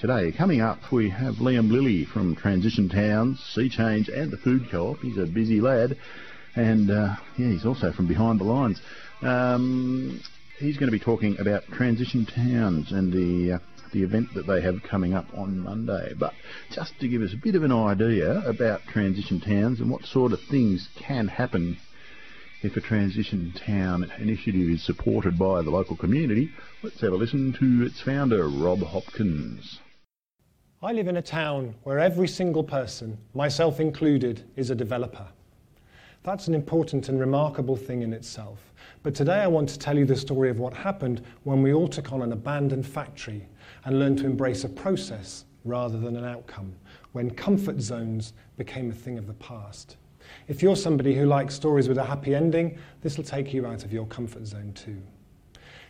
today. Coming up, we have Liam Lilly from Transition Towns, Sea Change, and the Food Co-op. He's a busy lad, and uh, yeah, he's also from behind the lines. Um, he's going to be talking about Transition Towns and the uh, the event that they have coming up on Monday. But just to give us a bit of an idea about Transition Towns and what sort of things can happen if a transition town initiative is supported by the local community, let's have a listen to its founder, Rob Hopkins. I live in a town where every single person, myself included, is a developer. That's an important and remarkable thing in itself. But today I want to tell you the story of what happened when we all took on an abandoned factory and learned to embrace a process rather than an outcome, when comfort zones became a thing of the past. If you're somebody who likes stories with a happy ending, this will take you out of your comfort zone too.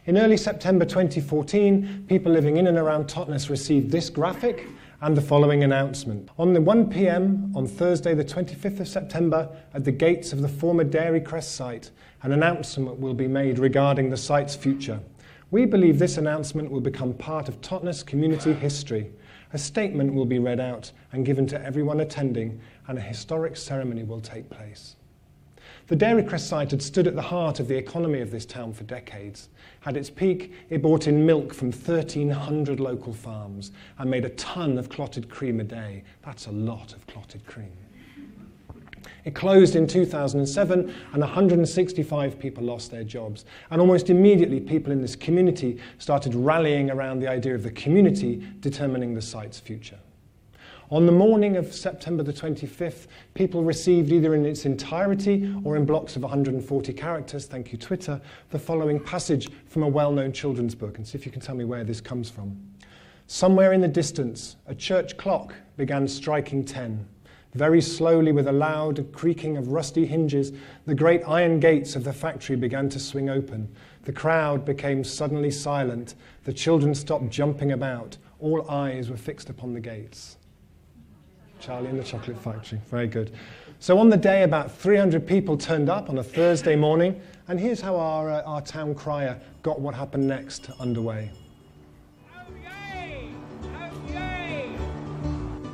In early September 2014, people living in and around Totnes received this graphic and the following announcement. On the 1 pm on Thursday, the 25th of September, at the gates of the former Dairy Crest site, an announcement will be made regarding the site's future. We believe this announcement will become part of Totnes community history. A statement will be read out and given to everyone attending, and a historic ceremony will take place. The Dairy Crest site had stood at the heart of the economy of this town for decades. At its peak, it brought in milk from 1,300 local farms and made a ton of clotted cream a day. That's a lot of clotted cream. It closed in 2007 and 165 people lost their jobs. And almost immediately, people in this community started rallying around the idea of the community determining the site's future. On the morning of September the 25th, people received either in its entirety or in blocks of 140 characters, thank you Twitter, the following passage from a well-known children's book, and see if you can tell me where this comes from. Somewhere in the distance, a church clock began striking 10. Very slowly, with a loud creaking of rusty hinges, the great iron gates of the factory began to swing open. The crowd became suddenly silent. The children stopped jumping about. All eyes were fixed upon the gates. Charlie and the Chocolate Factory. Very good. So, on the day, about 300 people turned up on a Thursday morning, and here's how our, uh, our town crier got what happened next underway. Oh, yay! Oh, yay!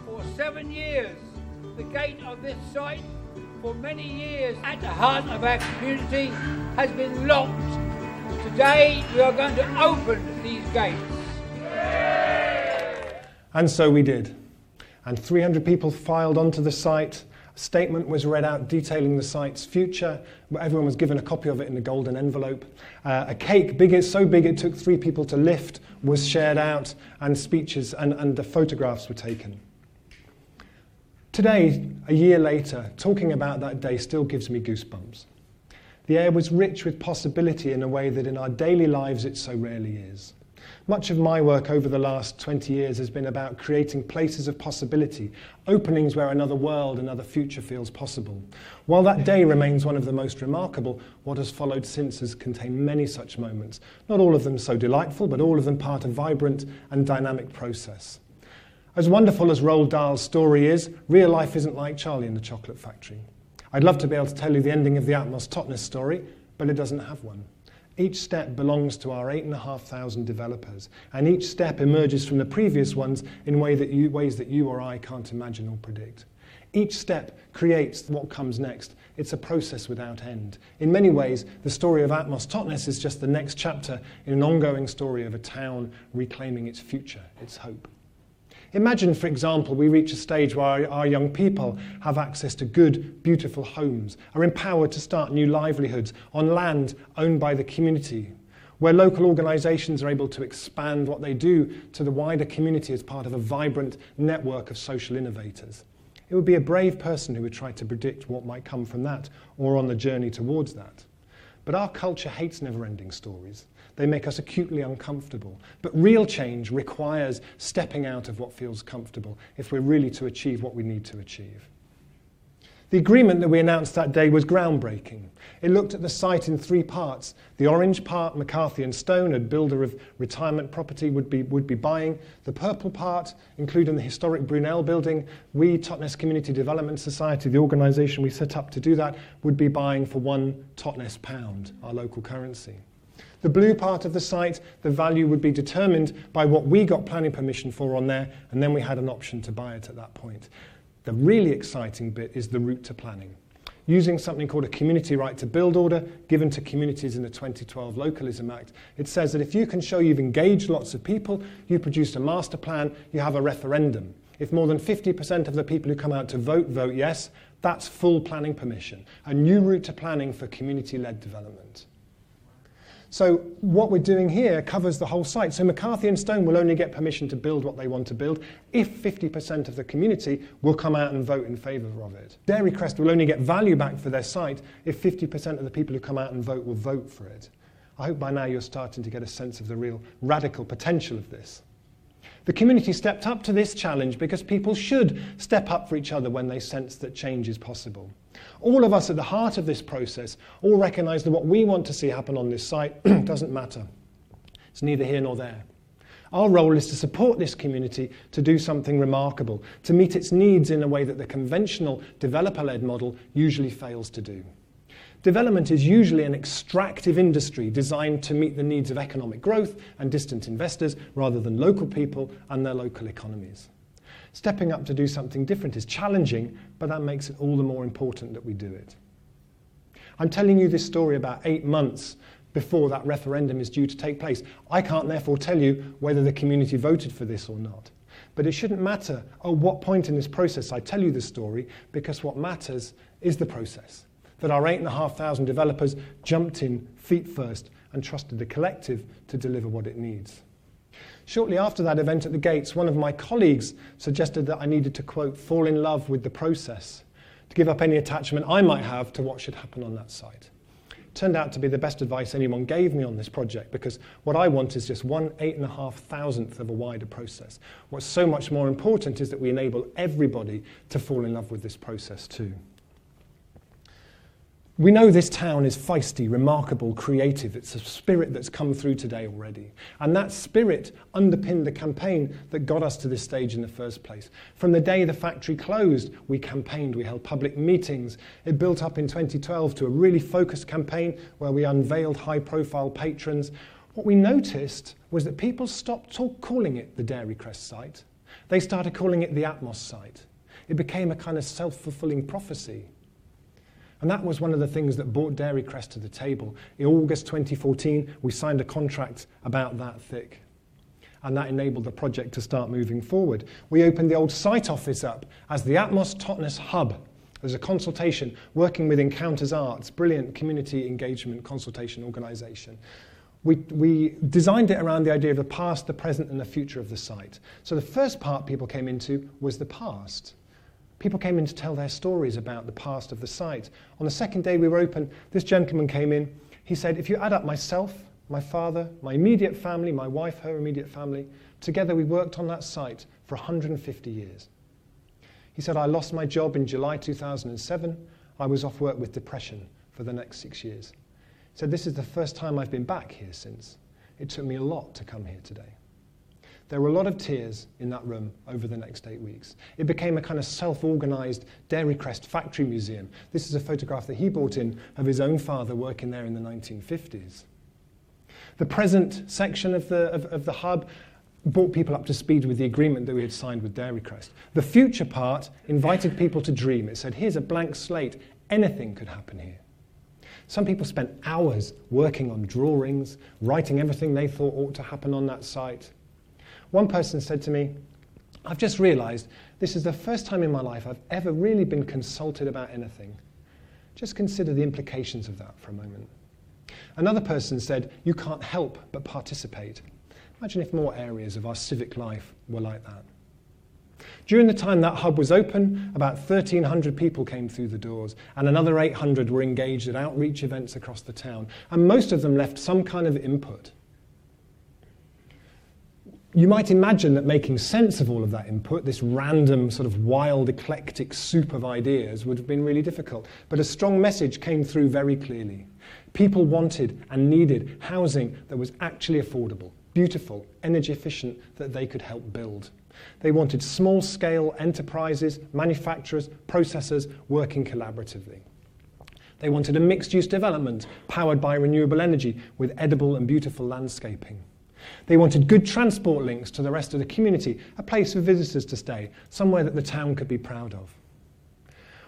For seven years, the gate of this site for many years at the heart of our community has been locked. Today we are going to open these gates. And so we did. And 300 people filed onto the site. A statement was read out detailing the site's future. Everyone was given a copy of it in a golden envelope. Uh, a cake, big, so big it took three people to lift, was shared out, and speeches and, and the photographs were taken. Today, a year later, talking about that day still gives me goosebumps. The air was rich with possibility in a way that in our daily lives it so rarely is. Much of my work over the last 20 years has been about creating places of possibility, openings where another world, another future feels possible. While that day remains one of the most remarkable, what has followed since has contained many such moments. Not all of them so delightful, but all of them part of vibrant and dynamic process. As wonderful as Roald Dahl's story is, real life isn't like Charlie in the Chocolate Factory. I'd love to be able to tell you the ending of the Atmos Totnes story, but it doesn't have one. Each step belongs to our 8,500 developers, and each step emerges from the previous ones in way that you, ways that you or I can't imagine or predict. Each step creates what comes next. It's a process without end. In many ways, the story of Atmos Totnes is just the next chapter in an ongoing story of a town reclaiming its future, its hope. Imagine, for example, we reach a stage where our young people have access to good, beautiful homes, are empowered to start new livelihoods on land owned by the community, where local organisations are able to expand what they do to the wider community as part of a vibrant network of social innovators. It would be a brave person who would try to predict what might come from that or on the journey towards that. But our culture hates never ending stories. They make us acutely uncomfortable. But real change requires stepping out of what feels comfortable if we're really to achieve what we need to achieve. The agreement that we announced that day was groundbreaking. It looked at the site in three parts. The orange part, McCarthy and Stone, a builder of retirement property, would be, would be buying. The purple part, including the historic Brunel building, we, Totnes Community Development Society, the organisation we set up to do that, would be buying for one Totnes pound, our local currency. The blue part of the site, the value would be determined by what we got planning permission for on there, and then we had an option to buy it at that point. The really exciting bit is the route to planning. Using something called a community right to build order given to communities in the 2012 Localism Act, it says that if you can show you've engaged lots of people, you produced a master plan, you have a referendum. If more than 50% of the people who come out to vote vote yes, that's full planning permission, a new route to planning for community led development. So what we're doing here covers the whole site. So McCarthy and Stone will only get permission to build what they want to build if 50% of the community will come out and vote in favour of it. Dairy Crest will only get value back for their site if 50% of the people who come out and vote will vote for it. I hope by now you're starting to get a sense of the real radical potential of this. The community stepped up to this challenge because people should step up for each other when they sense that change is possible. All of us at the heart of this process all recognise that what we want to see happen on this site doesn't matter. It's neither here nor there. Our role is to support this community to do something remarkable, to meet its needs in a way that the conventional developer led model usually fails to do. Development is usually an extractive industry designed to meet the needs of economic growth and distant investors rather than local people and their local economies. Stepping up to do something different is challenging, but that makes it all the more important that we do it. I'm telling you this story about eight months before that referendum is due to take place. I can't therefore tell you whether the community voted for this or not. But it shouldn't matter at what point in this process I tell you the story, because what matters is the process that our 8,500 developers jumped in feet first and trusted the collective to deliver what it needs. Shortly after that event at the gates, one of my colleagues suggested that I needed to, quote, fall in love with the process, to give up any attachment I might have to what should happen on that site. It turned out to be the best advice anyone gave me on this project because what I want is just one eight and a half thousandth of a wider process. What's so much more important is that we enable everybody to fall in love with this process too. We know this town is feisty, remarkable, creative. It's a spirit that's come through today already. And that spirit underpinned the campaign that got us to this stage in the first place. From the day the factory closed, we campaigned, we held public meetings. It built up in 2012 to a really focused campaign where we unveiled high profile patrons. What we noticed was that people stopped talk, calling it the Dairy Crest site. They started calling it the Atmos site. It became a kind of self fulfilling prophecy. And that was one of the things that brought Dairy Crest to the table. In August 2014, we signed a contract about that thick. And that enabled the project to start moving forward. We opened the old site office up as the Atmos Totnes Hub. There's a consultation working with Encounters Arts, brilliant community engagement consultation organisation. We, we, designed it around the idea of the past, the present, and the future of the site. So the first part people came into was the past. People came in to tell their stories about the past of the site. On the second day we were open, this gentleman came in. He said, If you add up myself, my father, my immediate family, my wife, her immediate family, together we worked on that site for 150 years. He said, I lost my job in July 2007. I was off work with depression for the next six years. He said, This is the first time I've been back here since. It took me a lot to come here today. There were a lot of tears in that room over the next eight weeks. It became a kind of self organized Dairy Crest factory museum. This is a photograph that he brought in of his own father working there in the 1950s. The present section of the, of, of the hub brought people up to speed with the agreement that we had signed with Dairy Crest. The future part invited people to dream. It said, here's a blank slate, anything could happen here. Some people spent hours working on drawings, writing everything they thought ought to happen on that site. One person said to me, I've just realized this is the first time in my life I've ever really been consulted about anything. Just consider the implications of that for a moment. Another person said, You can't help but participate. Imagine if more areas of our civic life were like that. During the time that hub was open, about 1,300 people came through the doors, and another 800 were engaged at outreach events across the town, and most of them left some kind of input. You might imagine that making sense of all of that input, this random, sort of wild, eclectic soup of ideas, would have been really difficult. But a strong message came through very clearly. People wanted and needed housing that was actually affordable, beautiful, energy efficient, that they could help build. They wanted small scale enterprises, manufacturers, processors working collaboratively. They wanted a mixed use development powered by renewable energy with edible and beautiful landscaping. They wanted good transport links to the rest of the community, a place for visitors to stay, somewhere that the town could be proud of.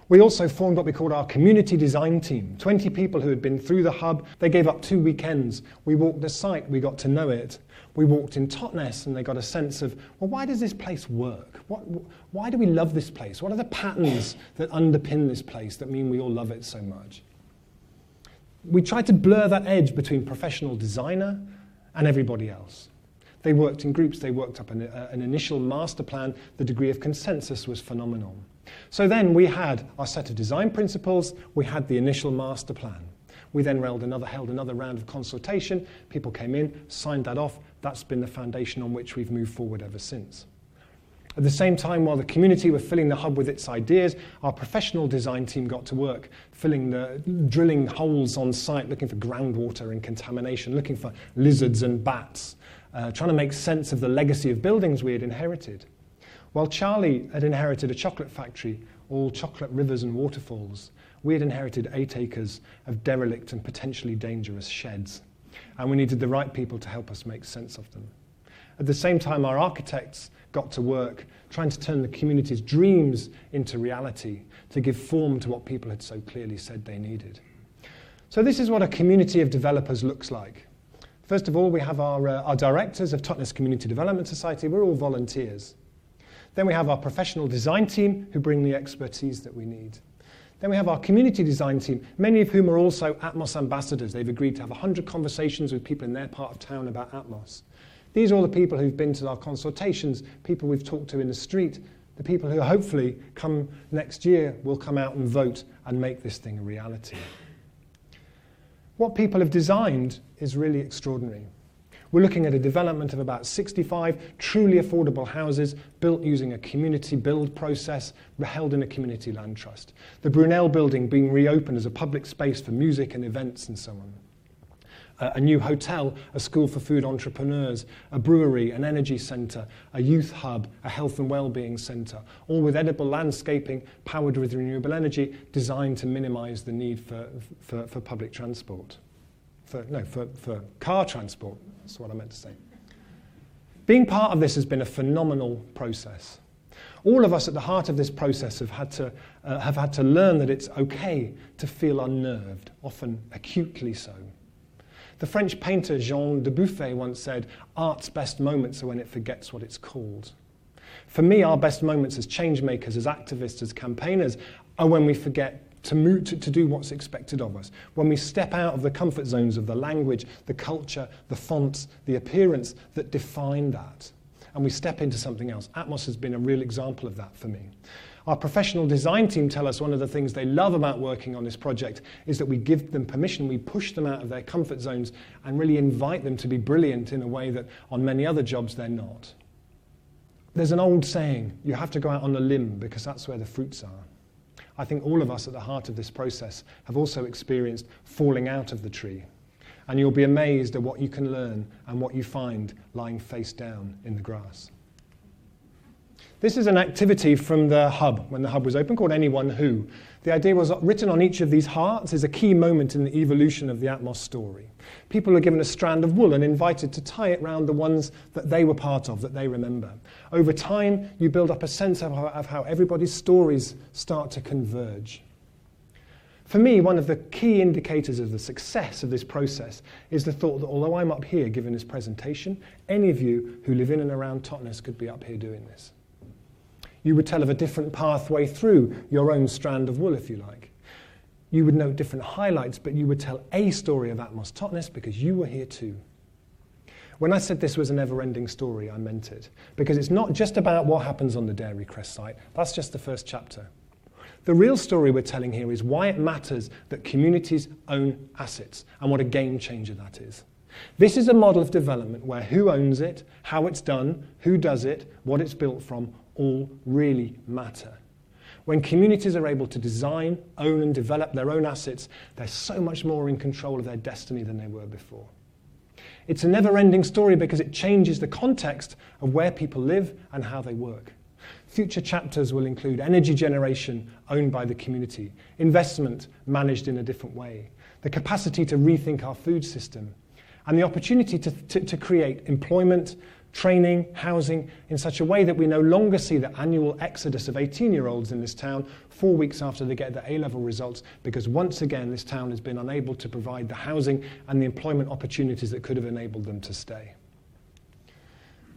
We also formed what we called our community design team 20 people who had been through the hub. They gave up two weekends. We walked the site, we got to know it. We walked in Totnes and they got a sense of, well, why does this place work? What, why do we love this place? What are the patterns that underpin this place that mean we all love it so much? We tried to blur that edge between professional designer and everybody else. They worked in groups, they worked up an, uh, an initial master plan. The degree of consensus was phenomenal. So then we had our set of design principles, we had the initial master plan. We then held another, held another round of consultation. People came in, signed that off. That's been the foundation on which we've moved forward ever since. At the same time, while the community were filling the hub with its ideas, our professional design team got to work, filling the, drilling holes on site, looking for groundwater and contamination, looking for lizards and bats, uh, trying to make sense of the legacy of buildings we had inherited. While Charlie had inherited a chocolate factory, all chocolate rivers and waterfalls, we had inherited eight acres of derelict and potentially dangerous sheds, and we needed the right people to help us make sense of them. At the same time, our architects got to work trying to turn the community's dreams into reality, to give form to what people had so clearly said they needed. So, this is what a community of developers looks like. First of all, we have our, uh, our directors of Totnes Community Development Society. We're all volunteers. Then we have our professional design team who bring the expertise that we need. Then we have our community design team, many of whom are also Atmos ambassadors. They've agreed to have 100 conversations with people in their part of town about Atmos. These are all the people who've been to our consultations, people we've talked to in the street, the people who hopefully come next year will come out and vote and make this thing a reality. What people have designed is really extraordinary. We're looking at a development of about 65 truly affordable houses built using a community build process held in a community land trust. The Brunel building being reopened as a public space for music and events and so on. Uh, a new hotel, a school for food entrepreneurs, a brewery, an energy centre, a youth hub, a health and well-being centre, all with edible landscaping powered with renewable energy designed to minimise the need for, for, for public transport for, no, for, for car transport. That's what I meant to say. Being part of this has been a phenomenal process. All of us at the heart of this process have had to, uh, have had to learn that it's okay to feel unnerved, often acutely so. The French painter Jean Dubuffet once said, Art's best moments are when it forgets what it's called. For me, our best moments as change makers, as activists, as campaigners, are when we forget to, move, to, to do what's expected of us. When we step out of the comfort zones of the language, the culture, the fonts, the appearance that define that, and we step into something else. Atmos has been a real example of that for me. Our professional design team tell us one of the things they love about working on this project is that we give them permission, we push them out of their comfort zones and really invite them to be brilliant in a way that on many other jobs they're not. There's an old saying, you have to go out on a limb because that's where the fruits are. I think all of us at the heart of this process have also experienced falling out of the tree. And you'll be amazed at what you can learn and what you find lying face down in the grass. This is an activity from the hub, when the hub was open, called Anyone Who. The idea was written on each of these hearts is a key moment in the evolution of the Atmos story. People are given a strand of wool and invited to tie it round the ones that they were part of, that they remember. Over time, you build up a sense of how, of how everybody's stories start to converge. For me, one of the key indicators of the success of this process is the thought that although I'm up here giving this presentation, any of you who live in and around Totnes could be up here doing this. You would tell of a different pathway through your own strand of wool, if you like. You would note different highlights, but you would tell a story of Atmos Totnes because you were here too. When I said this was a never ending story, I meant it. Because it's not just about what happens on the Dairy Crest site, that's just the first chapter. The real story we're telling here is why it matters that communities own assets and what a game changer that is. This is a model of development where who owns it, how it's done, who does it, what it's built from, all really matter. When communities are able to design, own, and develop their own assets, they're so much more in control of their destiny than they were before. It's a never ending story because it changes the context of where people live and how they work. Future chapters will include energy generation owned by the community, investment managed in a different way, the capacity to rethink our food system, and the opportunity to, to, to create employment, training, housing in such a way that we no longer see the annual exodus of 18 year olds in this town four weeks after they get their A level results, because once again, this town has been unable to provide the housing and the employment opportunities that could have enabled them to stay.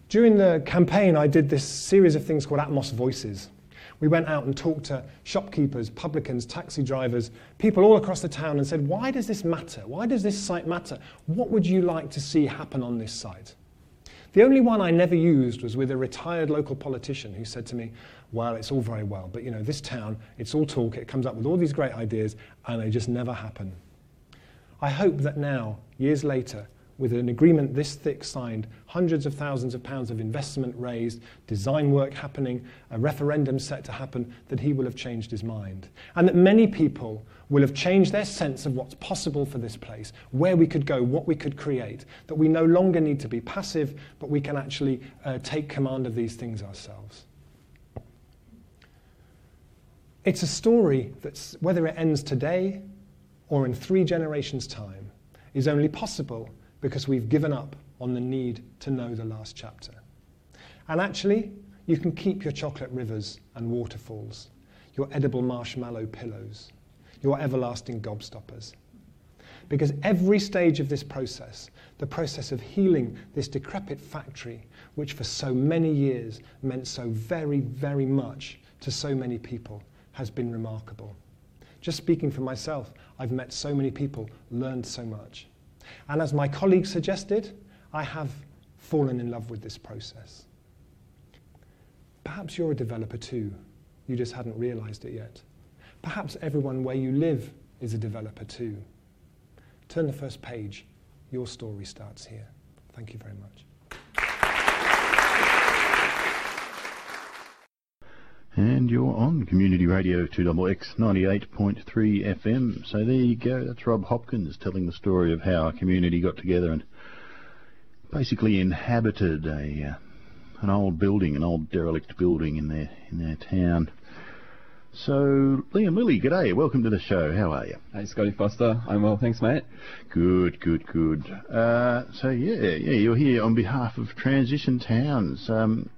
During the campaign, I did this series of things called Atmos Voices. We went out and talked to shopkeepers, publicans, taxi drivers, people all across the town and said, Why does this matter? Why does this site matter? What would you like to see happen on this site? The only one I never used was with a retired local politician who said to me, Well, it's all very well, but you know, this town, it's all talk, it comes up with all these great ideas, and they just never happen. I hope that now, years later, with an agreement this thick signed, hundreds of thousands of pounds of investment raised, design work happening, a referendum set to happen, that he will have changed his mind. And that many people will have changed their sense of what's possible for this place, where we could go, what we could create, that we no longer need to be passive, but we can actually uh, take command of these things ourselves. It's a story that, whether it ends today or in three generations' time, is only possible because we've given up on the need to know the last chapter. And actually, you can keep your chocolate rivers and waterfalls, your edible marshmallow pillows, your everlasting gobstoppers. Because every stage of this process, the process of healing this decrepit factory, which for so many years meant so very, very much to so many people, has been remarkable. Just speaking for myself, I've met so many people, learned so much. And as my colleague suggested, I have fallen in love with this process. Perhaps you're a developer too. You just hadn't realized it yet. Perhaps everyone where you live is a developer too. Turn the first page. Your story starts here. Thank you very much. And you're on Community Radio 2XX 98.3 FM. So there you go. That's Rob Hopkins telling the story of how a community got together and basically inhabited a uh, an old building, an old derelict building in their in their town. So Liam Lilly, g'day. Welcome to the show. How are you? Hey, Scotty Foster. I'm well, thanks, mate. Good, good, good. Uh, so yeah, yeah, you're here on behalf of Transition Towns. Um,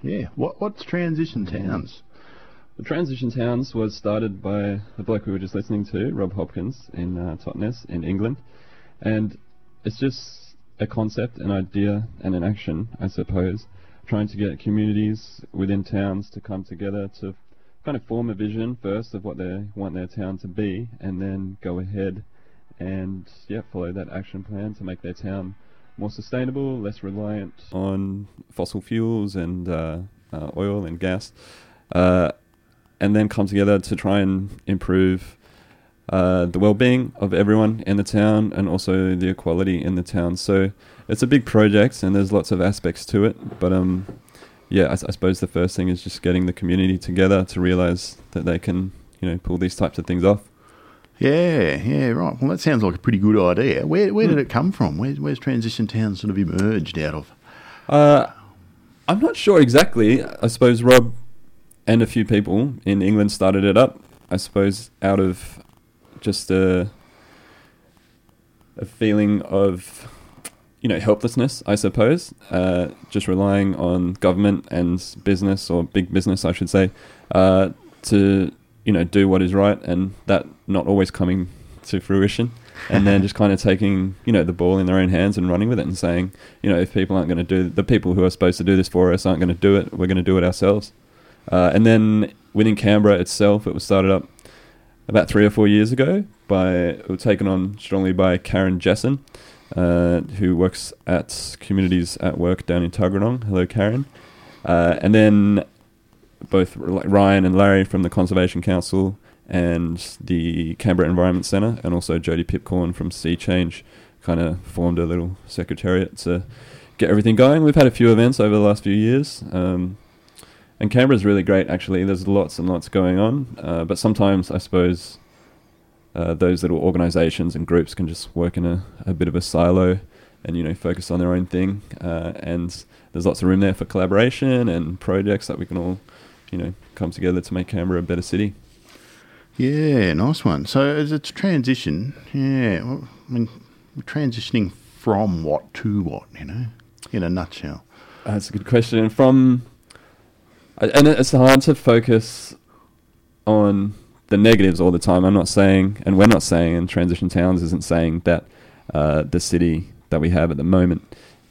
yeah. What, what's Transition Towns? The Transition Towns was started by the bloke we were just listening to, Rob Hopkins, in uh, Totnes, in England. And it's just a concept, an idea, and an action, I suppose, trying to get communities within towns to come together to kind of form a vision first of what they want their town to be, and then go ahead and yeah, follow that action plan to make their town more sustainable, less reliant on fossil fuels and uh, uh, oil and gas, uh, and then come together to try and improve uh, the well-being of everyone in the town and also the equality in the town. So it's a big project and there's lots of aspects to it, but um, yeah, I, I suppose the first thing is just getting the community together to realise that they can, you know, pull these types of things off. Yeah, yeah, right. Well, that sounds like a pretty good idea. Where where did hmm. it come from? Where, where's Transition Town sort of emerged out of? Uh, I'm not sure exactly. I suppose Rob and a few people in England started it up. I suppose out of just a a feeling of you know helplessness. I suppose uh, just relying on government and business or big business, I should say, uh, to you know do what is right, and that not always coming to fruition. and then just kind of taking you know the ball in their own hands and running with it and saying you know if people aren't going to do the people who are supposed to do this for us aren't going to do it we're going to do it ourselves uh, and then within Canberra itself it was started up about three or four years ago by taken on strongly by Karen Jessen uh, who works at Communities at Work down in Tuggeranong hello Karen uh, and then both Ryan and Larry from the Conservation Council and the Canberra Environment Centre, and also Jody Pipcorn from Sea Change, kind of formed a little secretariat to get everything going. We've had a few events over the last few years, um, and Canberra's really great. Actually, there's lots and lots going on, uh, but sometimes I suppose uh, those little organisations and groups can just work in a, a bit of a silo and you know focus on their own thing. Uh, and there's lots of room there for collaboration and projects that we can all, you know, come together to make Canberra a better city. Yeah, nice one. So as it's transition, yeah, well, I mean, we're transitioning from what to what, you know, in a nutshell. That's a good question. And from and it's hard to focus on the negatives all the time. I'm not saying, and we're not saying, and Transition Towns isn't saying that uh, the city that we have at the moment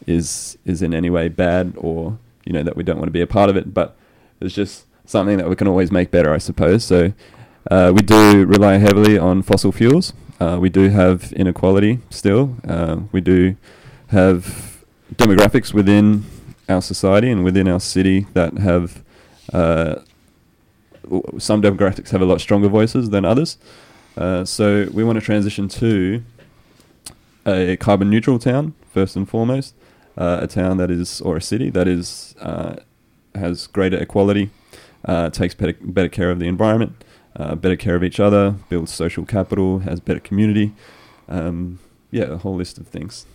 is is in any way bad or you know that we don't want to be a part of it. But it's just something that we can always make better, I suppose. So uh, we do rely heavily on fossil fuels. Uh, we do have inequality still. Uh, we do have demographics within our society and within our city that have uh, some demographics have a lot stronger voices than others. Uh, so we want to transition to a carbon neutral town first and foremost, uh, a town that is or a city that is uh, has greater equality, uh, takes better better care of the environment, uh, better care of each other, builds social capital, has better community. Um, yeah, a whole list of things.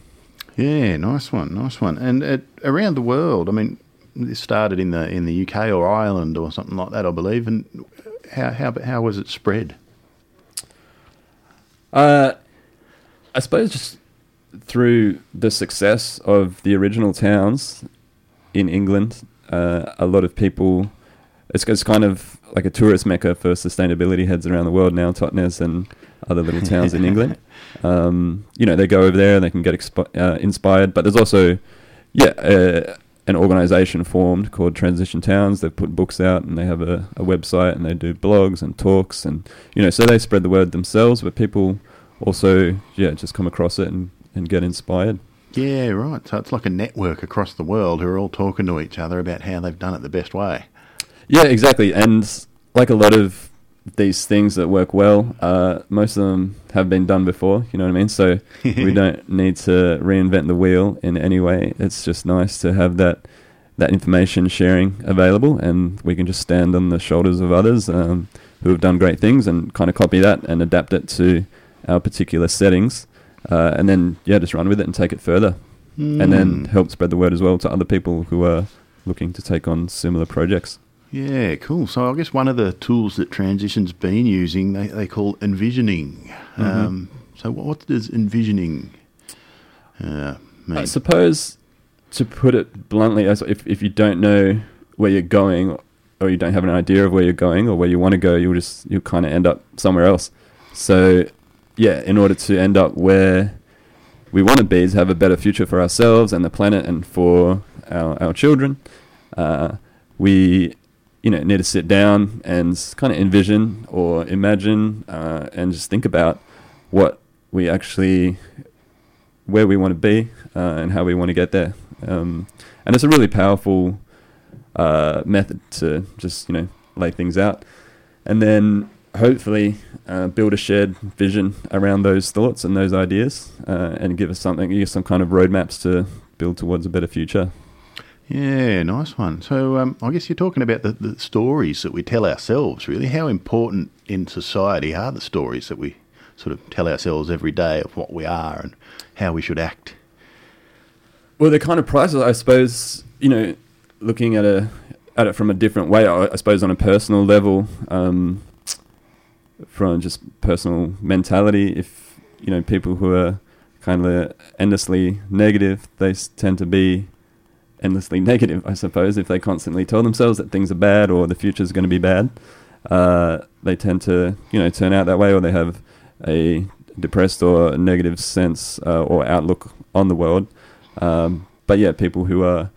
Yeah, nice one, nice one. And at, around the world, I mean, this started in the in the UK or Ireland or something like that, I believe. And how how how was it spread? Uh, I suppose just through the success of the original towns in England, uh, a lot of people. It's, it's kind of like a tourist mecca for sustainability heads around the world now, Totnes and other little towns in England. Um, you know, they go over there and they can get expi- uh, inspired. But there's also, yeah, uh, an organisation formed called Transition Towns. They've put books out and they have a, a website and they do blogs and talks and you know, so they spread the word themselves. But people also, yeah, just come across it and, and get inspired. Yeah, right. So it's like a network across the world who are all talking to each other about how they've done it the best way. Yeah, exactly. And like a lot of these things that work well, uh, most of them have been done before. You know what I mean? So we don't need to reinvent the wheel in any way. It's just nice to have that that information sharing available, and we can just stand on the shoulders of others um, who have done great things and kind of copy that and adapt it to our particular settings, uh, and then yeah, just run with it and take it further, and then Mm. help spread the word as well to other people who are looking to take on similar projects. Yeah, cool. So I guess one of the tools that Transition's been using, they, they call envisioning. Um, so what, what does envisioning uh, mean? I suppose, to put it bluntly, as if if you don't know where you're going, or you don't have an idea of where you're going or where you want to go, you'll just you'll kind of end up somewhere else. So, yeah, in order to end up where we want to be, is have a better future for ourselves and the planet and for our our children, uh, we you know need to sit down and kind of envision or imagine uh, and just think about what we actually where we want to be uh, and how we want to get there. Um, and it's a really powerful uh, method to just you know lay things out, and then hopefully uh, build a shared vision around those thoughts and those ideas, uh, and give us something, give us some kind of roadmaps to build towards a better future. Yeah, nice one. So um, I guess you're talking about the, the stories that we tell ourselves, really. How important in society are the stories that we sort of tell ourselves every day of what we are and how we should act? Well, they're kind of priceless, I suppose. You know, looking at a at it from a different way, I, I suppose on a personal level, um, from just personal mentality. If you know people who are kind of endlessly negative, they tend to be endlessly negative. I suppose if they constantly tell themselves that things are bad or the future is going to be bad, uh, they tend to you know turn out that way, or they have a depressed or negative sense uh, or outlook on the world. Um, but yeah, people who are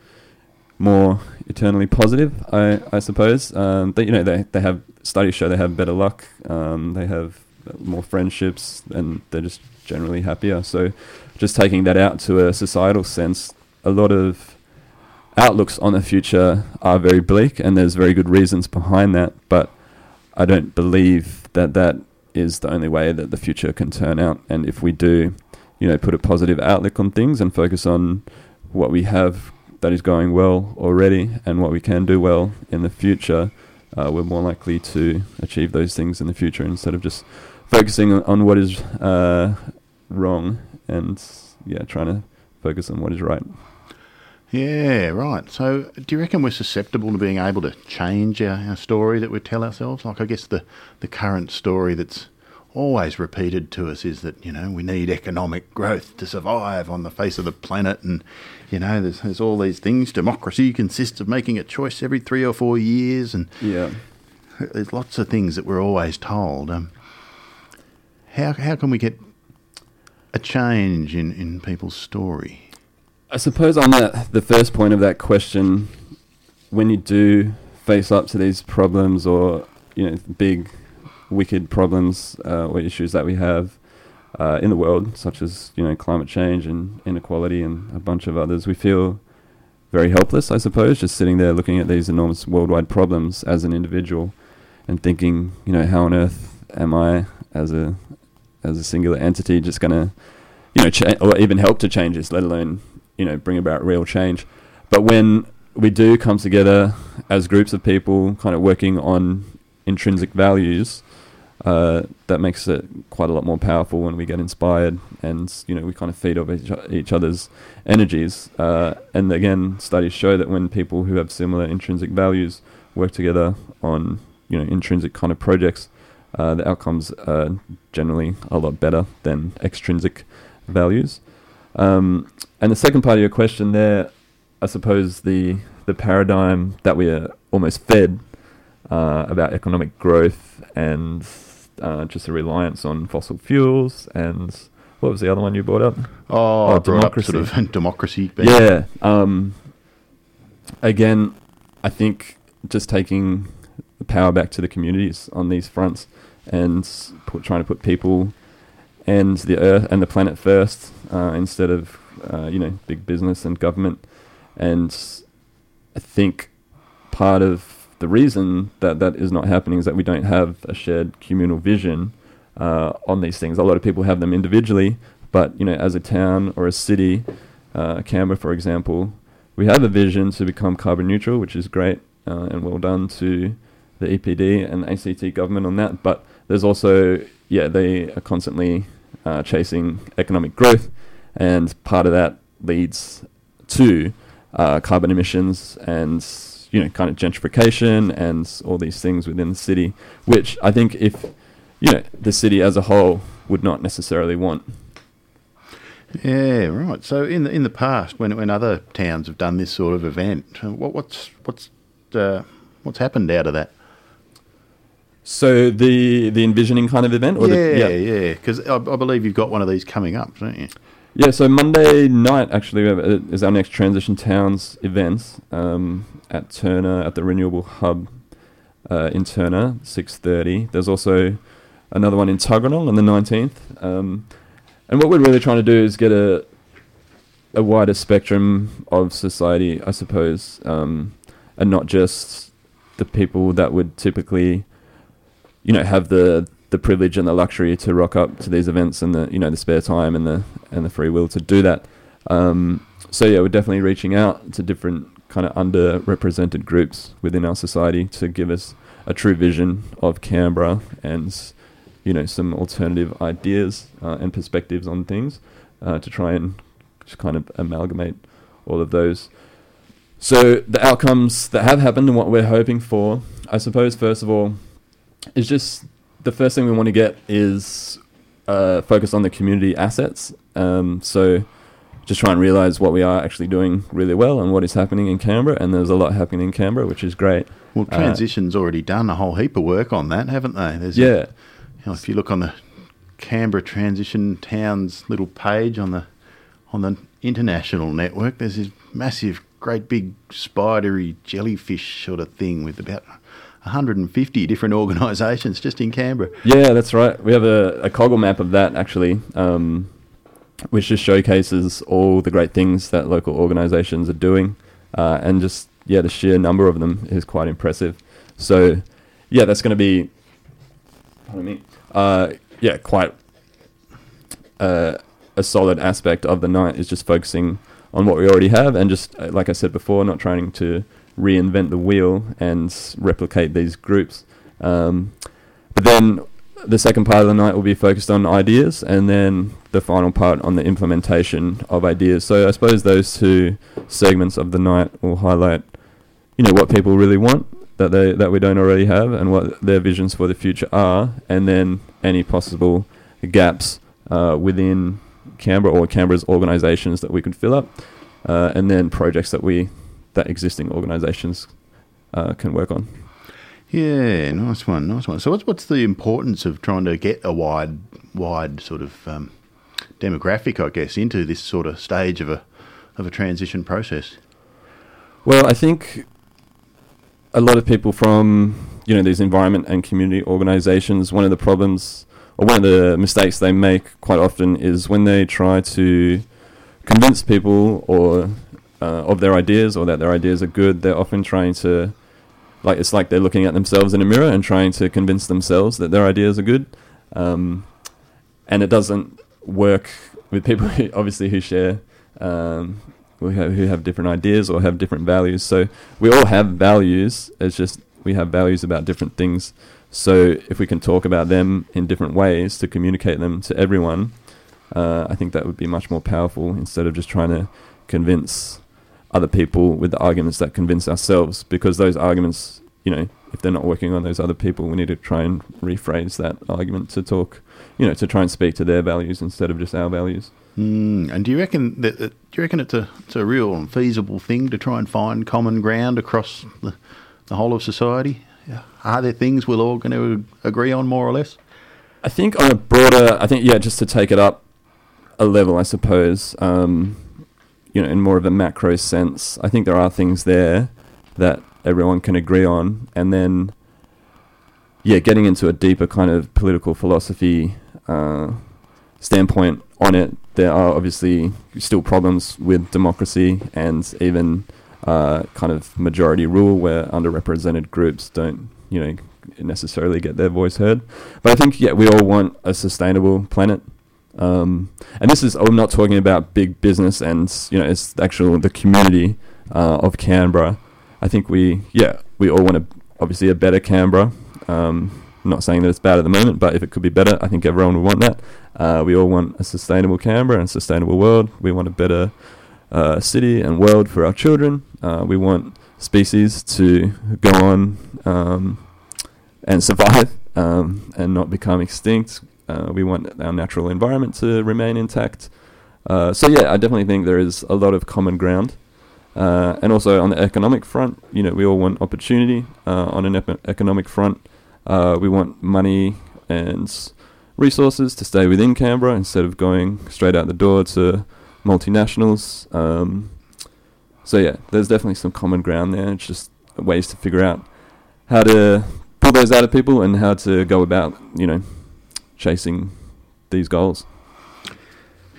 more eternally positive, I, I suppose. Um, they, you know, they, they have studies show they have better luck. Um, they have more friendships, and they're just generally happier. So, just taking that out to a societal sense, a lot of outlooks on the future are very bleak, and there's very good reasons behind that. But I don't believe that that is the only way that the future can turn out. And if we do, you know, put a positive outlook on things and focus on what we have that is going well already and what we can do well in the future, uh, we're more likely to achieve those things in the future instead of just focusing on, what is uh, wrong and yeah, trying to focus on what is right. Yeah, right. So, do you reckon we're susceptible to being able to change our, our story that we tell ourselves? Like, I guess the, the current story that's always repeated to us is that, you know, we need economic growth to survive on the face of the planet. And, you know, there's, there's all these things. Democracy consists of making a choice every three or four years. And Yeah. there's lots of things that we're always told. Um, how, how can we get a change in, in people's story? I suppose on that the first point of that question, when you do face up to these problems or you know big, wicked problems uh, or issues that we have uh, in the world, such as you know climate change and inequality and a bunch of others, we feel very helpless. I suppose just sitting there looking at these enormous worldwide problems as an individual and thinking, you know, how on earth am I as a as a singular entity just going to you know, cha- or even help to change this, let alone, you know, bring about real change. But when we do come together as groups of people, kind of working on intrinsic values, uh, that makes it quite a lot more powerful when we get inspired and, you know, we kind of feed off each, each other's energies. Uh, and again, studies show that when people who have similar intrinsic values work together on, you know, intrinsic kind of projects, uh, the outcomes are generally a lot better than extrinsic values. Um, and the second part of your question there, I suppose the the paradigm that we are almost fed uh, about economic growth and uh, just a reliance on fossil fuels and what was the other one you brought up? Oh, Oh, brought up democracy. sort of democracy. Yeah. Um, again, I think just taking the power back to the communities on these fronts and put, trying to put people and the earth and the planet first uh, instead of uh, you know big business and government. And I think part of the reason that that is not happening is that we don't have a shared communal vision uh, on these things. A lot of people have them individually, but you know, as a town or a city, uh, Canberra, for example, we have a vision to become carbon neutral, which is great uh, and well done to the EPD and ACT government on that. But there's also, yeah, they are constantly uh, chasing economic growth, and part of that leads to uh, carbon emissions and you know kind of gentrification and all these things within the city, which I think if you know the city as a whole would not necessarily want. Yeah, right. So in the in the past, when when other towns have done this sort of event, what, what's what's uh, what's happened out of that? So the the envisioning kind of event, or yeah, the, yeah. Because I, I believe you've got one of these coming up, don't you? Yeah, so Monday night actually uh, is our next Transition Towns event um, at Turner at the Renewable Hub uh, in Turner, six thirty. There's also another one in Tuggeranong on the nineteenth. Um, and what we're really trying to do is get a a wider spectrum of society, I suppose, um, and not just the people that would typically, you know, have the the privilege and the luxury to rock up to these events and the you know the spare time and the and the free will to do that. Um, so yeah, we're definitely reaching out to different kind of underrepresented groups within our society to give us a true vision of Canberra and you know some alternative ideas uh, and perspectives on things uh, to try and just kind of amalgamate all of those. So the outcomes that have happened and what we're hoping for, I suppose, first of all, is just the first thing we want to get is uh, focus on the community assets. Um, so just try and realize what we are actually doing really well and what is happening in Canberra. And there's a lot happening in Canberra, which is great. Well, Uh, Transition's already done a whole heap of work on that, haven't they? There's a- Yeah. you know, if you look on the Canberra Transition Towns little page on the on the international network, there's this massive, great big spidery jellyfish sort of thing with about 150 different organisations just in Canberra. Yeah, that's right. We have a, a Coggle map of that actually, um, which just showcases all the great things that local organisations are doing, uh, and just yeah, the sheer number of them is quite impressive. So yeah, that's going to be, pardon me, uh, yeah, quite uh, a solid aspect of the night is just focusing on what we already have, and just uh, like I said before, not trying to reinvent the wheel and replicate these groups. Um, but then the second part of the night will be focused on ideas, and then the final part on the implementation of ideas. So I suppose those two segments of the night will highlight, you know, what people really want that they that we don't already have, and what their visions for the future are, and then any possible gaps uh, within Canberra or Canberra's organisations that we could fill up, uh, and then projects that we that existing organisations uh, can work on. Yeah, nice one, nice one. So, what's what's the importance of trying to get a wide, wide sort of um, demographic, I guess, into this sort of stage of a of a transition process? Well, I think a lot of people from you know these environment and community organisations. One of the problems, or one of the mistakes they make quite often, is when they try to convince people or uh, of their ideas or that their ideas are good. They're often trying to like it's like they're looking at themselves in a mirror and trying to convince themselves that their ideas are good, um, and it doesn't work with people who, obviously who share um, who have, who have different ideas or have different values. So we all have values. It's just we have values about different things. So if we can talk about them in different ways to communicate them to everyone, uh, I think that would be much more powerful instead of just trying to convince other people with the arguments that convince ourselves because those arguments, you know, if they're not working on those other people, we need to try and rephrase that argument to talk, you know, to try and speak to their values instead of just our values. Mm, and do you reckon that, that do you reckon it's a it's a real and feasible thing to try and find common ground across the, the whole of society? Are there things we're all going to agree on more or less? I think on a broader, I think yeah, just to take it up a level, I suppose. Um, you know, in more of a macro sense, I think there are things there that everyone can agree on, and then yeah, getting into a deeper kind of political philosophy uh, standpoint on it, there are obviously still problems with democracy and even uh, kind of majority rule where underrepresented groups don't, you know, necessarily get their voice heard. But I think yeah, we all want a sustainable planet um, and this is I'm not talking about big business and you know it's actual the community uh, of Canberra. I think we yeah we all want a, obviously a better Canberra. Um, I'm not saying that it's bad at the moment, but if it could be better, I think everyone would want that. Uh, we all want a sustainable Canberra and a sustainable world. We want a better uh, city and world for our children. Uh, we want species to go on um, and survive um, and not become extinct. Uh, we want our natural environment to remain intact. Uh, so yeah, I definitely think there is a lot of common ground. Uh, and also on the economic front, you know, we all want opportunity. Uh, on an ep- economic front, uh, we want money and resources to stay within Canberra instead of going straight out the door to multinationals. Um, so yeah, there's definitely some common ground there. It's just ways to figure out how to pull those out of people and how to go about, you know, chasing these goals.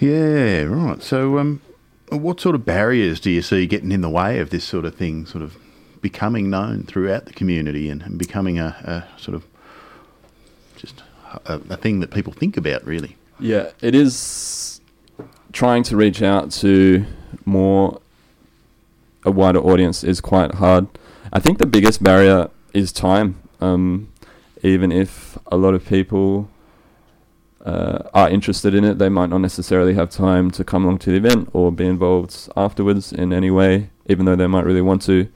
Yeah, right. So, um, what sort of barriers do you see getting in the way of this sort of thing, sort of becoming known throughout the community and, and becoming a, a, sort of just a, a thing that people think about, really? Yeah, it is trying to reach out to more a wider audience is quite hard. I think the biggest barrier is time. Um, even if a lot of people uh, are interested in it, they might not necessarily have time to come along to the event or be involved afterwards in any way, even though they might really want to.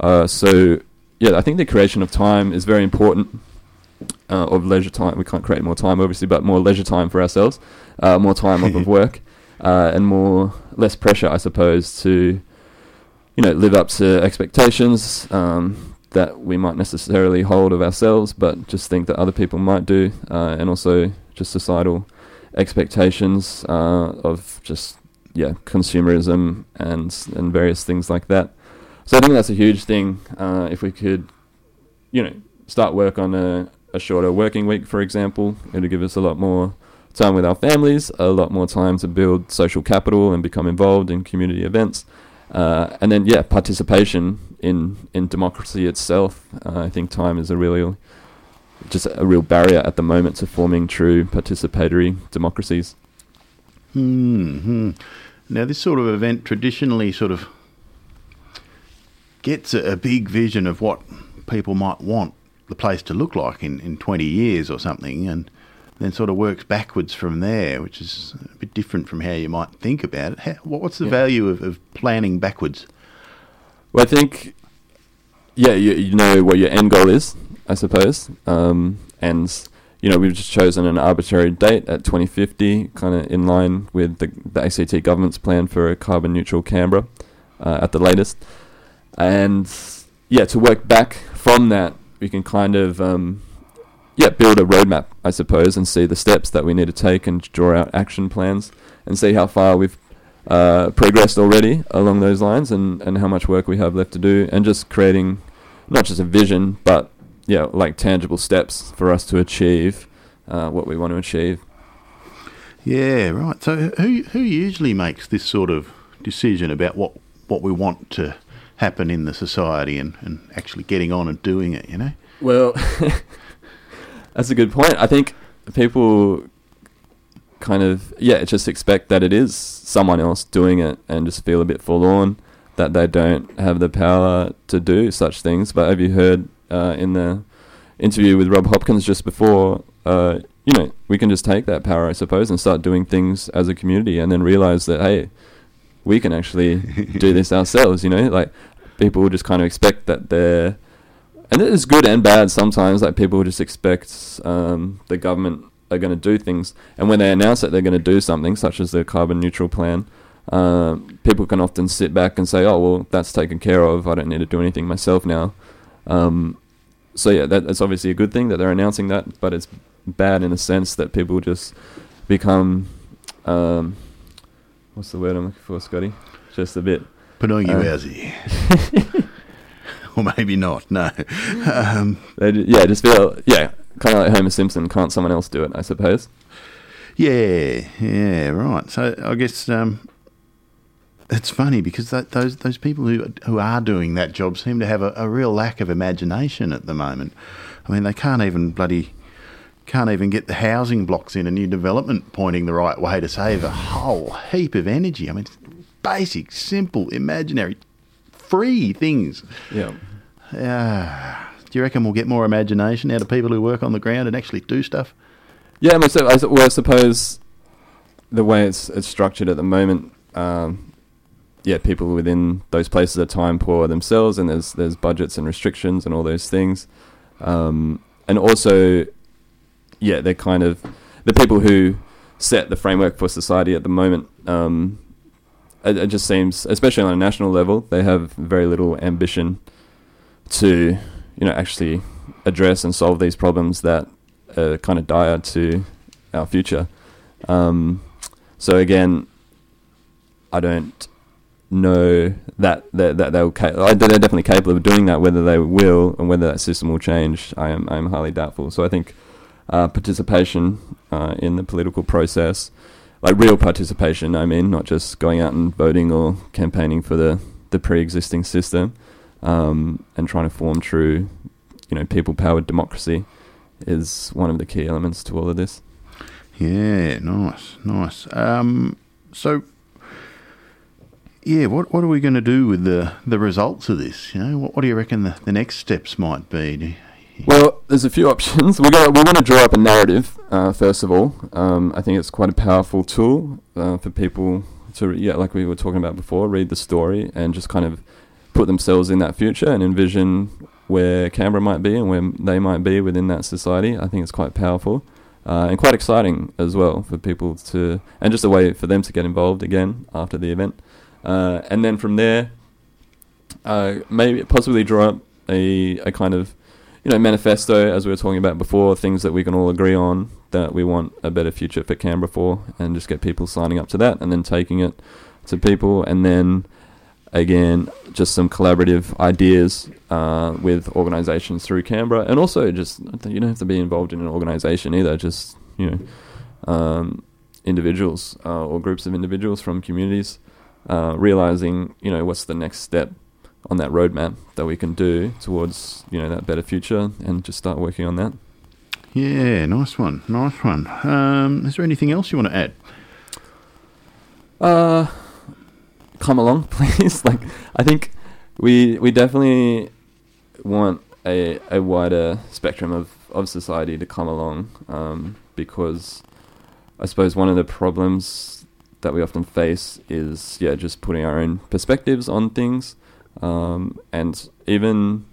Uh, so, yeah, I think the creation of time is very important. Uh, of leisure time, we can't create more time, obviously, but more leisure time for ourselves, uh, more time off of work, uh, and more less pressure, I suppose, to you know live up to expectations um, that we might necessarily hold of ourselves, but just think that other people might do, uh, and also just societal expectations uh, of just yeah consumerism and and various things like that. So I think that's a huge thing. Uh, if we could, you know, start work on a, a shorter working week, for example, it'll give us a lot more time with our families, a lot more time to build social capital and become involved in community events. Uh, and then, yeah, participation in, in democracy itself. Uh, I think time is a really just a real barrier at the moment to forming true participatory democracies. Hmm. Now, this sort of event traditionally sort of gets a, a, big vision of what people might want the place to look like in, in 20 years or something. And then sort of works backwards from there, which is a bit different from how you might think about it. How, what's the Yeah. value of, of planning backwards? Well, I think, yeah, you, you know what your end goal is, I suppose. Um, and, you know, we've just chosen an arbitrary date at 2050, kind of in line with the, the ACT government's plan for a carbon neutral Canberra uh, at the latest. And, yeah, to work back from that, we can kind of, um, yeah, build a roadmap, I suppose, and see the steps that we need to take and draw out action plans and see how far we've uh, progressed already along those lines and, and how much work we have left to do and just creating not just a vision but yeah like tangible steps for us to achieve uh, what we want to achieve Yeah, right. So who who usually makes this sort of decision about what what we want to happen in the society and, and actually getting on and doing it? You know. well that's a good point i think people kind of yeah just expect that it is someone else doing it and just feel a bit forlorn that they don't have the power to do such things but have you heard uh, in the interview with Rob Hopkins just before, uh, you know, we can just take that power, I suppose, and start doing things as a community, and then realize that hey, we can actually do this ourselves. You know, like people will just kind of expect that they're, and it is good and bad sometimes. Like people just expect um, the government are going to do things, and when they announce that they're going to do something, such as the carbon neutral plan. Um, people can often sit back and say, "Oh, well, that's taken care of. I don't need to do anything myself now." Um, so yeah, that, that's obviously a good thing that they're announcing that, but it's bad in a sense that people just become, um, what's the word I'm looking for, Scotty? Just a bit. Pinocchio or maybe not. No. Um, They, yeah, just feel yeah, kind of like Homer Simpson. Can't someone else do it? I suppose. yeah, yeah, right. So I guess um, it's funny because that, those those people who who are doing that job seem to have a, a real lack of imagination at the moment. I mean, they can't even bloody can't even get the housing blocks in a new development pointing the right way to save a whole heap of energy. I mean, basic, simple, imaginary, free things. Yeah. Ah, do you reckon we'll get more imagination out of people who work on the ground and actually do stuff? Yeah, I mean, so, I, su- well, I suppose the way it's, it's structured at the moment, um, yeah, people within those places are time poor themselves, and there's there's budgets and restrictions and all those things, um, and also, yeah, they're kind of the people who set the framework for society at the moment. Um, it, it just seems, especially on a national level, they have very little ambition to, you know, actually address and solve these problems that are kind of dire to our future. Um, so again, I don't know that that, that they'll ca- they're definitely capable of doing that. Whether they will and whether that system will change, I am I am highly doubtful. So I think uh, participation uh, in the political process, like real participation, I mean, not just going out and voting or campaigning for the the pre-existing system, um, and trying to form true, you know, people-powered democracy, is one of the key elements to all of this. Yeah, nice, nice. Um, so, yeah, what what are we going to do with the the results of this? You know, what, what do you reckon the, the next steps might be? Well, there's a few options. We're gonna, we want to draw up a narrative, uh, first of all. Um, I think it's quite a powerful tool uh, for people to, yeah, like we were talking about before, read the story and just kind of put themselves in that future and envision where Canberra might be and where they might be within that society. I think it's quite powerful uh, and quite exciting as well for people to, and just a way for them to get involved again after the event. Uh, and then from there, uh, maybe possibly draw up a, a kind of you know, manifesto, as we were talking about before, things that we can all agree on that we want a better future for Canberra for, and just get people signing up to that, and then taking it to people, and then again, just some collaborative ideas uh, with organisations through Canberra, and also just you don't have to be involved in an organisation either, just you know, um, individuals uh, or groups of individuals from communities, uh, realizing you know what's the next step on that roadmap that we can do towards you know that better future and just start working on that. Yeah, nice one, nice one. Um, is there anything else you want to add? Uh, come along, please. like I think we we definitely want a a wider spectrum of of society to come along um, because I suppose one of the problems that we often face is yeah just putting our own perspectives on things. Um, and even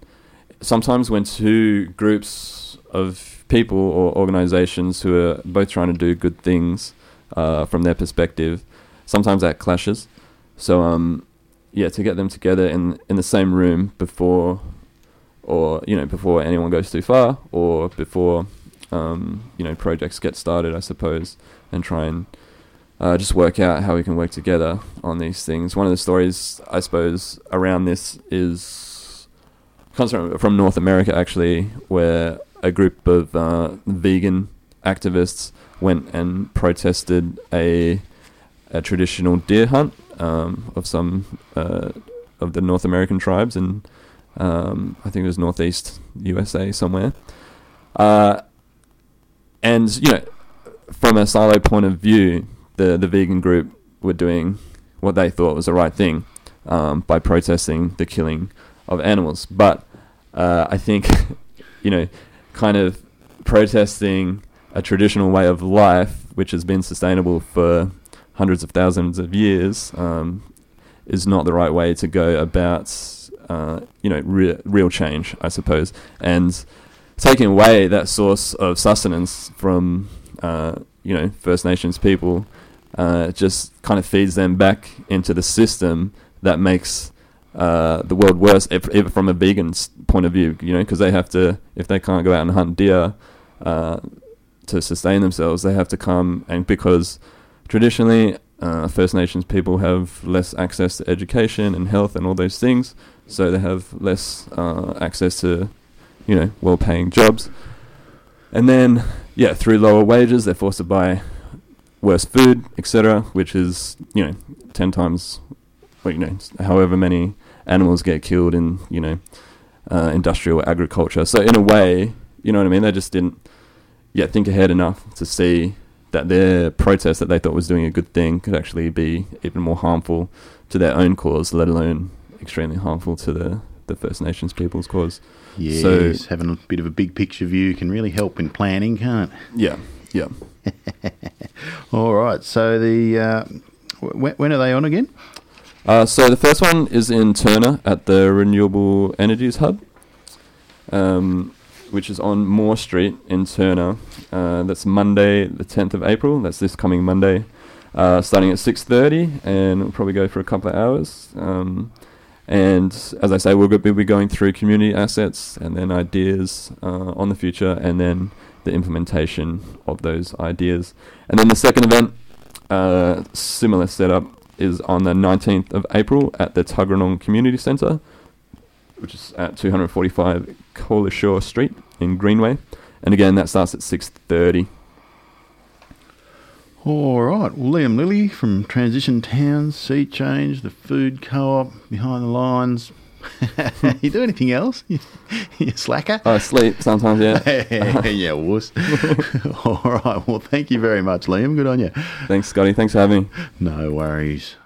sometimes when two groups of people or organizations who are both trying to do good things uh, from their perspective sometimes that clashes. So um yeah to get them together in in the same room before or you know before anyone goes too far or before um, you know projects get started I suppose and try and uh, just work out how we can work together on these things. One of the stories I suppose around this is comes from, from North America actually, where a group of uh, vegan activists went and protested a a traditional deer hunt um, of some uh, of the North American tribes and um, I think it was northeast USA somewhere. Uh, and you know, from a silo point of view, the the vegan group were doing what they thought was the right thing um, by protesting the killing of animals. But uh, I think, you know, kind of protesting a traditional way of life, which has been sustainable for hundreds of thousands of years, um, is not the right way to go about, uh, you know, re- real change, I suppose. And taking away that source of sustenance from, uh, you know, First Nations people uh, just kind of feeds them back into the system that makes uh, the world worse, if, if from a vegan's point of view, you know, because they have to, if they can't go out and hunt deer uh, to sustain themselves, they have to come, and because traditionally uh, First Nations people have less access to education and health and all those things, so they have less uh, access to, you know, well-paying jobs, and then yeah, through lower wages, they're forced to buy worse food, etc., which is you know ten times, well, you know, however many animals get killed in you know uh, industrial agriculture. So in a way, you know what I mean. They just didn't yeah think ahead enough to see that their protest that they thought was doing a good thing could actually be even more harmful to their own cause, let alone extremely harmful to the the First Nations people's cause. Yes, So- having a bit of a big picture view can really help in planning, can't? it? Yeah, yeah. All right. So the uh, when, when are they on again? Uh, so the first one is in Turner at the Renewable Energies Hub, um, which is on Moore Street in Turner. Uh, that's Monday, the 10th of April. That's this coming Monday, uh, starting at 6:30, and it'll probably go for a couple of hours. Um, and as I say, we'll be going through community assets and then ideas uh, on the future, and then the implementation of those ideas. And then the second event, uh, similar setup, is on the 19th of April at the Tuggeranong Community Centre, which is at 245 Cowlishaw Street in Greenway. And again, that starts at 6:30. All right. Well, Liam Lilly from Transition Towns, Sea Change, the Food Co-op, Behind the Lines. you do anything else? you slacker? I sleep sometimes, yeah. yeah, wuss. All right. Well, thank you very much, Liam. Good on you. Thanks, Scotty. Thanks for having me. No worries.